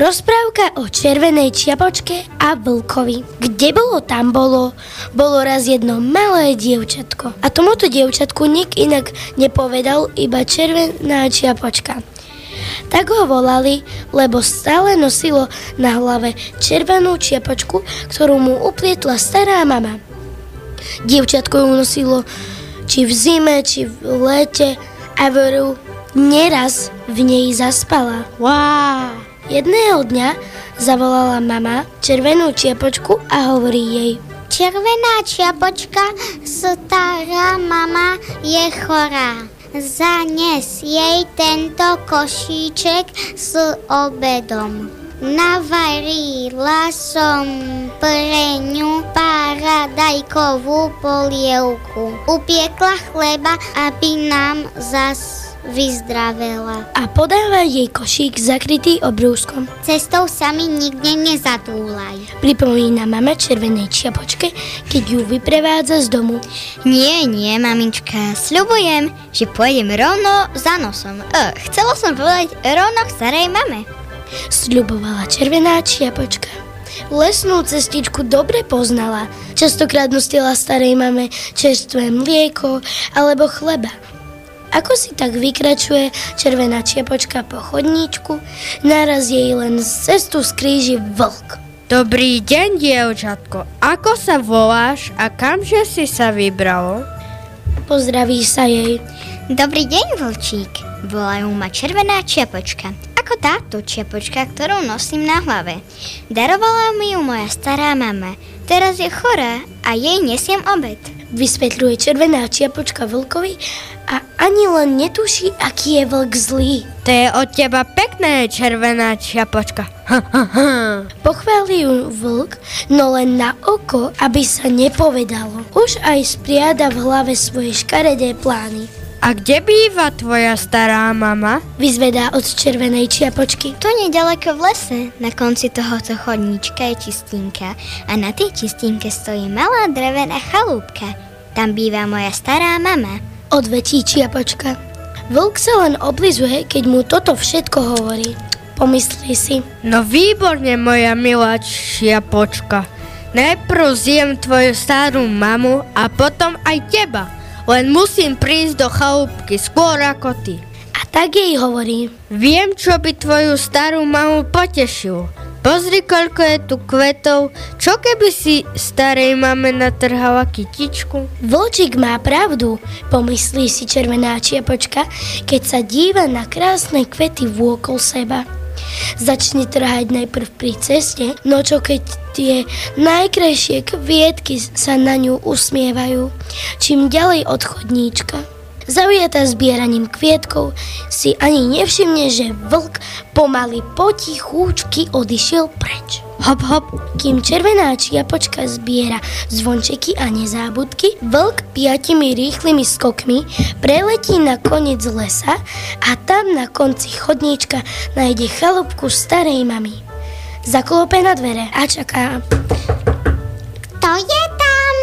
Rozprávka o červenej čiapočke a vlkovi. Kde bolo, tam bolo. Bolo raz jedno malé dievčatko. A tomuto dievčatku nik inak nepovedal, iba červená čiapočka. Tak ho volali, lebo stále nosilo na hlave červenú čiapočku, ktorú mu uplietla stará mama. Dievčatko ju nosilo či v zime, či v lete a veru neraz v nej zaspala. Wow. Jedného dňa zavolala mama červenú čiapočku a hovorí jej. Červená čiapočka, stará mama je chorá. Zanes jej tento košíček s obedom. Navarila som pre ňu paradajkovú polievku. Upiekla chleba, aby nám zas vyzdravela. A podáva jej košík zakrytý obrúskom. Cestou sa mi nikde nezatúlaj. Pripomína mama červenej čiapočke, keď ju vyprevádza z domu. Nie, nie, mamička, sľubujem, že pôjdem rovno za nosom. E, chcela som povedať rovno k starej mame sľubovala červená čiapočka. Lesnú cestičku dobre poznala. Častokrát nosila starej mame čerstvé mlieko alebo chleba. Ako si tak vykračuje červená čiapočka po chodníčku, naraz jej len z cestu skríži vlk. Dobrý deň, dievčatko. Ako sa voláš a kamže si sa vybralo? Pozdraví sa jej. Dobrý deň, vlčík. Volajú ma červená čiapočka ako táto čiapočka, ktorú nosím na hlave. Darovala mi ju moja stará mama. Teraz je chorá a jej nesiem obed. Vysvetľuje červená čiapočka vlkovi a ani len netuší, aký je vlk zlý. To je od teba pekné, červená čiapočka. Pochváli ju vlk, no len na oko, aby sa nepovedalo. Už aj spriada v hlave svoje škaredé plány. A kde býva tvoja stará mama? Vyzvedá od červenej čiapočky. Tu nedaleko v lese, na konci tohoto chodníčka je čistínka a na tej čistínke stojí malá drevená chalúbka. Tam býva moja stará mama. Odvetí čiapočka. Vlk sa len oblizuje, keď mu toto všetko hovorí. Pomyslí si. No výborne, moja milá čiapočka. Najprv zjem tvoju starú mamu a potom aj teba. Len musím prísť do chalúbky skôr ako ty. A tak jej hovorí. Viem, čo by tvoju starú mamu potešilo. Pozri, koľko je tu kvetov. Čo keby si starej mame natrhala kytičku? Vlčík má pravdu, pomyslí si červená čiapočka, keď sa díva na krásne kvety vôkol seba. Začne trhať najprv pri ceste, no čo keď tie najkrajšie kvietky sa na ňu usmievajú, čím ďalej od chodníčka. Zaujatá zbieraním kvietkov si ani nevšimne, že vlk pomaly potichúčky odišiel preč. Hop, hop, kým červená čiapočka zbiera zvončeky a nezábudky, vlk piatimi rýchlymi skokmi preletí na koniec lesa a tam na konci chodníčka nájde chalúbku starej mamy. Zaklope na dvere a čaká. Kto je tam?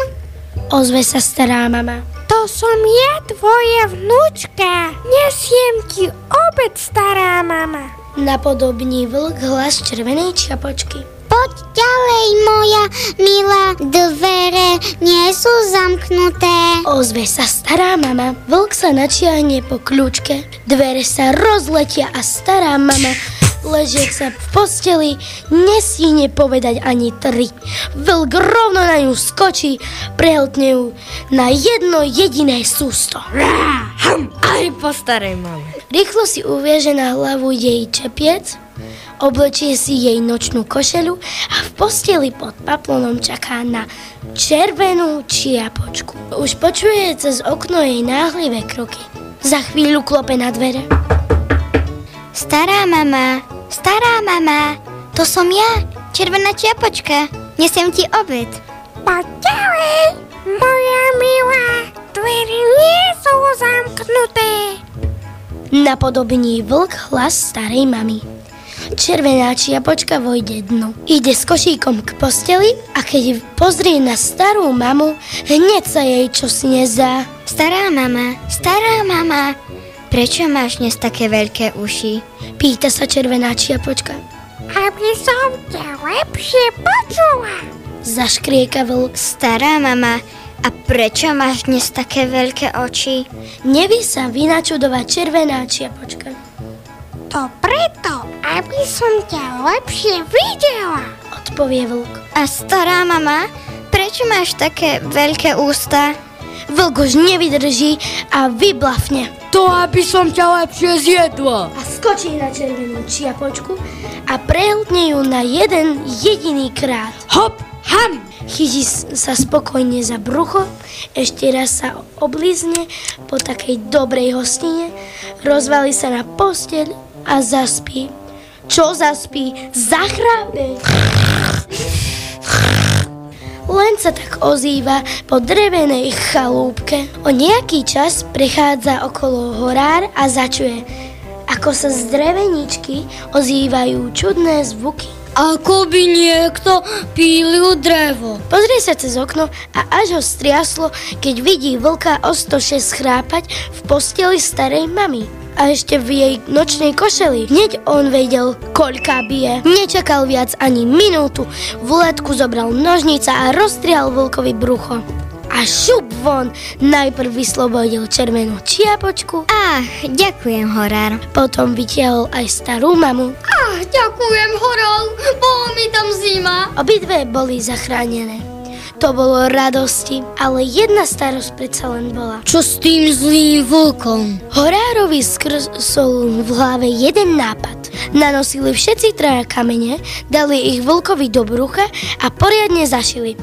Ozve sa stará mama. To som ja, tvoja vnúčka. Nesiem ti obed, stará mama. Napodobní vlk hlas červenej čiapočky. Poď ďalej, moja milá, dvere nie sú zamknuté. Ozve sa stará mama. Vlk sa načiahne po kľúčke, dvere sa rozletia a stará mama ležiek sa v posteli, nesíne povedať ani tri. Vlk rovno na ňu skočí, prehltne ju na jedno jediné sústo. Aj po starej mame. Rýchlo si uvieže na hlavu jej čepiec, oblečie si jej nočnú košelu a v posteli pod paplonom čaká na červenú čiapočku. Už počuje cez okno jej náhlivé kroky. Za chvíľu klope na dvere. Stará mama, stará mama, to som ja, červená čiapočka. Nesem ti obed. Poď ďalej, moja milá, dvere nie sú zamknuté. Napodobní vlk hlas starej mamy. Červená čiapočka vojde dnu. Ide s košíkom k posteli a keď pozrie na starú mamu, hneď sa jej čosi nezdá. Stará mama, stará mama, Prečo máš dnes také veľké uši? Pýta sa červená čiapočka. aby som ťa lepšie počula. Zaškrieka vlk. Stará mama, a prečo máš dnes také veľké oči? Nevy sa vynačudovať červená čiapočka. To preto, aby som ťa lepšie videla. Odpovie vlk. A stará mama, prečo máš také veľké ústa? Vlk už nevydrží a vyblafne. To, aby som ťa lepšie zjedla. A skočí na červenú čiapočku a prehltne ju na jeden jediný krát. Hop, ham. Chytí sa spokojne za brucho, ešte raz sa oblízne po takej dobrej hostine, rozvalí sa na posteľ a zaspí. Čo zaspí? Zachrápe. Len sa tak ozýva po drevenej chalúbke. O nejaký čas prechádza okolo horár a začuje, ako sa z dreveničky ozývajú čudné zvuky. Ako by niekto pílil drevo. Pozrie sa cez okno a až ho striaslo, keď vidí vlka o 106 chrápať v posteli starej mamy. A ešte v jej nočnej košeli. Hneď on vedel, koľká bije. Nečakal viac ani minútu. V letku zobral nožnica a rozstrial vlkovi brucho. A šup von, najprv vyslobodil červenú čiapočku, Ach, ďakujem, horár. potom vytiahol aj starú mamu. Ach, ďakujem, horál, bolo mi tam zima. Obidve boli zachránené. To bolo radosti, ale jedna starosť predsa len bola. Čo s tým zlým vlkom? Horárovi skrsol v hlave jeden nápad. Nanosili všetci traja kamene, dali ich vlkovi do brucha a poriadne zašili.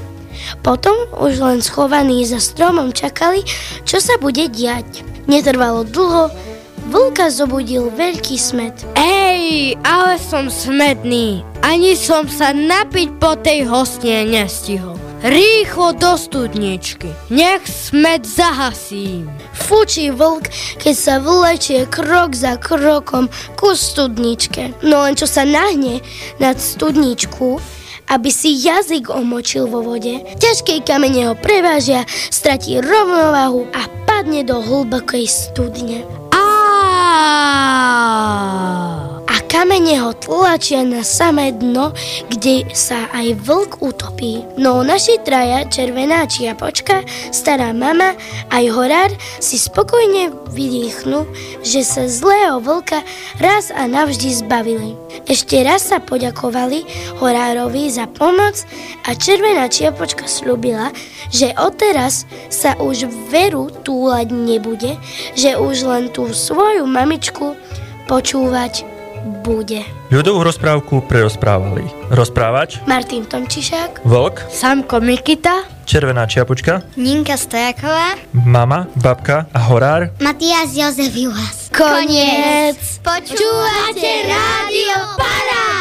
Potom už len schovaní za stromom čakali, čo sa bude diať. Netrvalo dlho, vlka zobudil veľký smet. Ej, ale som smedný. Ani som sa napiť po tej hostine nestihol. Rýchlo do studničky. Nech smet zahasím. Fučí vlk, keď sa vlečie krok za krokom ku studničke. No len čo sa nahne nad studničku, aby si jazyk omočil vo vode, ťažké kamene ho prevážia, stratí rovnováhu a padne do hlbokej studne. Á. Kamene ho tlačia na samé dno, kde sa aj vlk utopí. No naši traja, červená čiapočka, stará mama aj horár si spokojne vydýchnú, že sa zlého vlka raz a navždy zbavili. Ešte raz sa poďakovali horárovi za pomoc a červená čiapočka slúbila, že odteraz sa už veru túlať nebude, že už len tú svoju mamičku počúvať bude. Ľudovú rozprávku prerozprávali rozprávač, Martin Tomčišák, vlk, Samko Mikita? červená čiapočka, Ninka Stojaková. mama, babka a horár Matias Jozef Juhas. Koniec! Počúvate Rádio Para!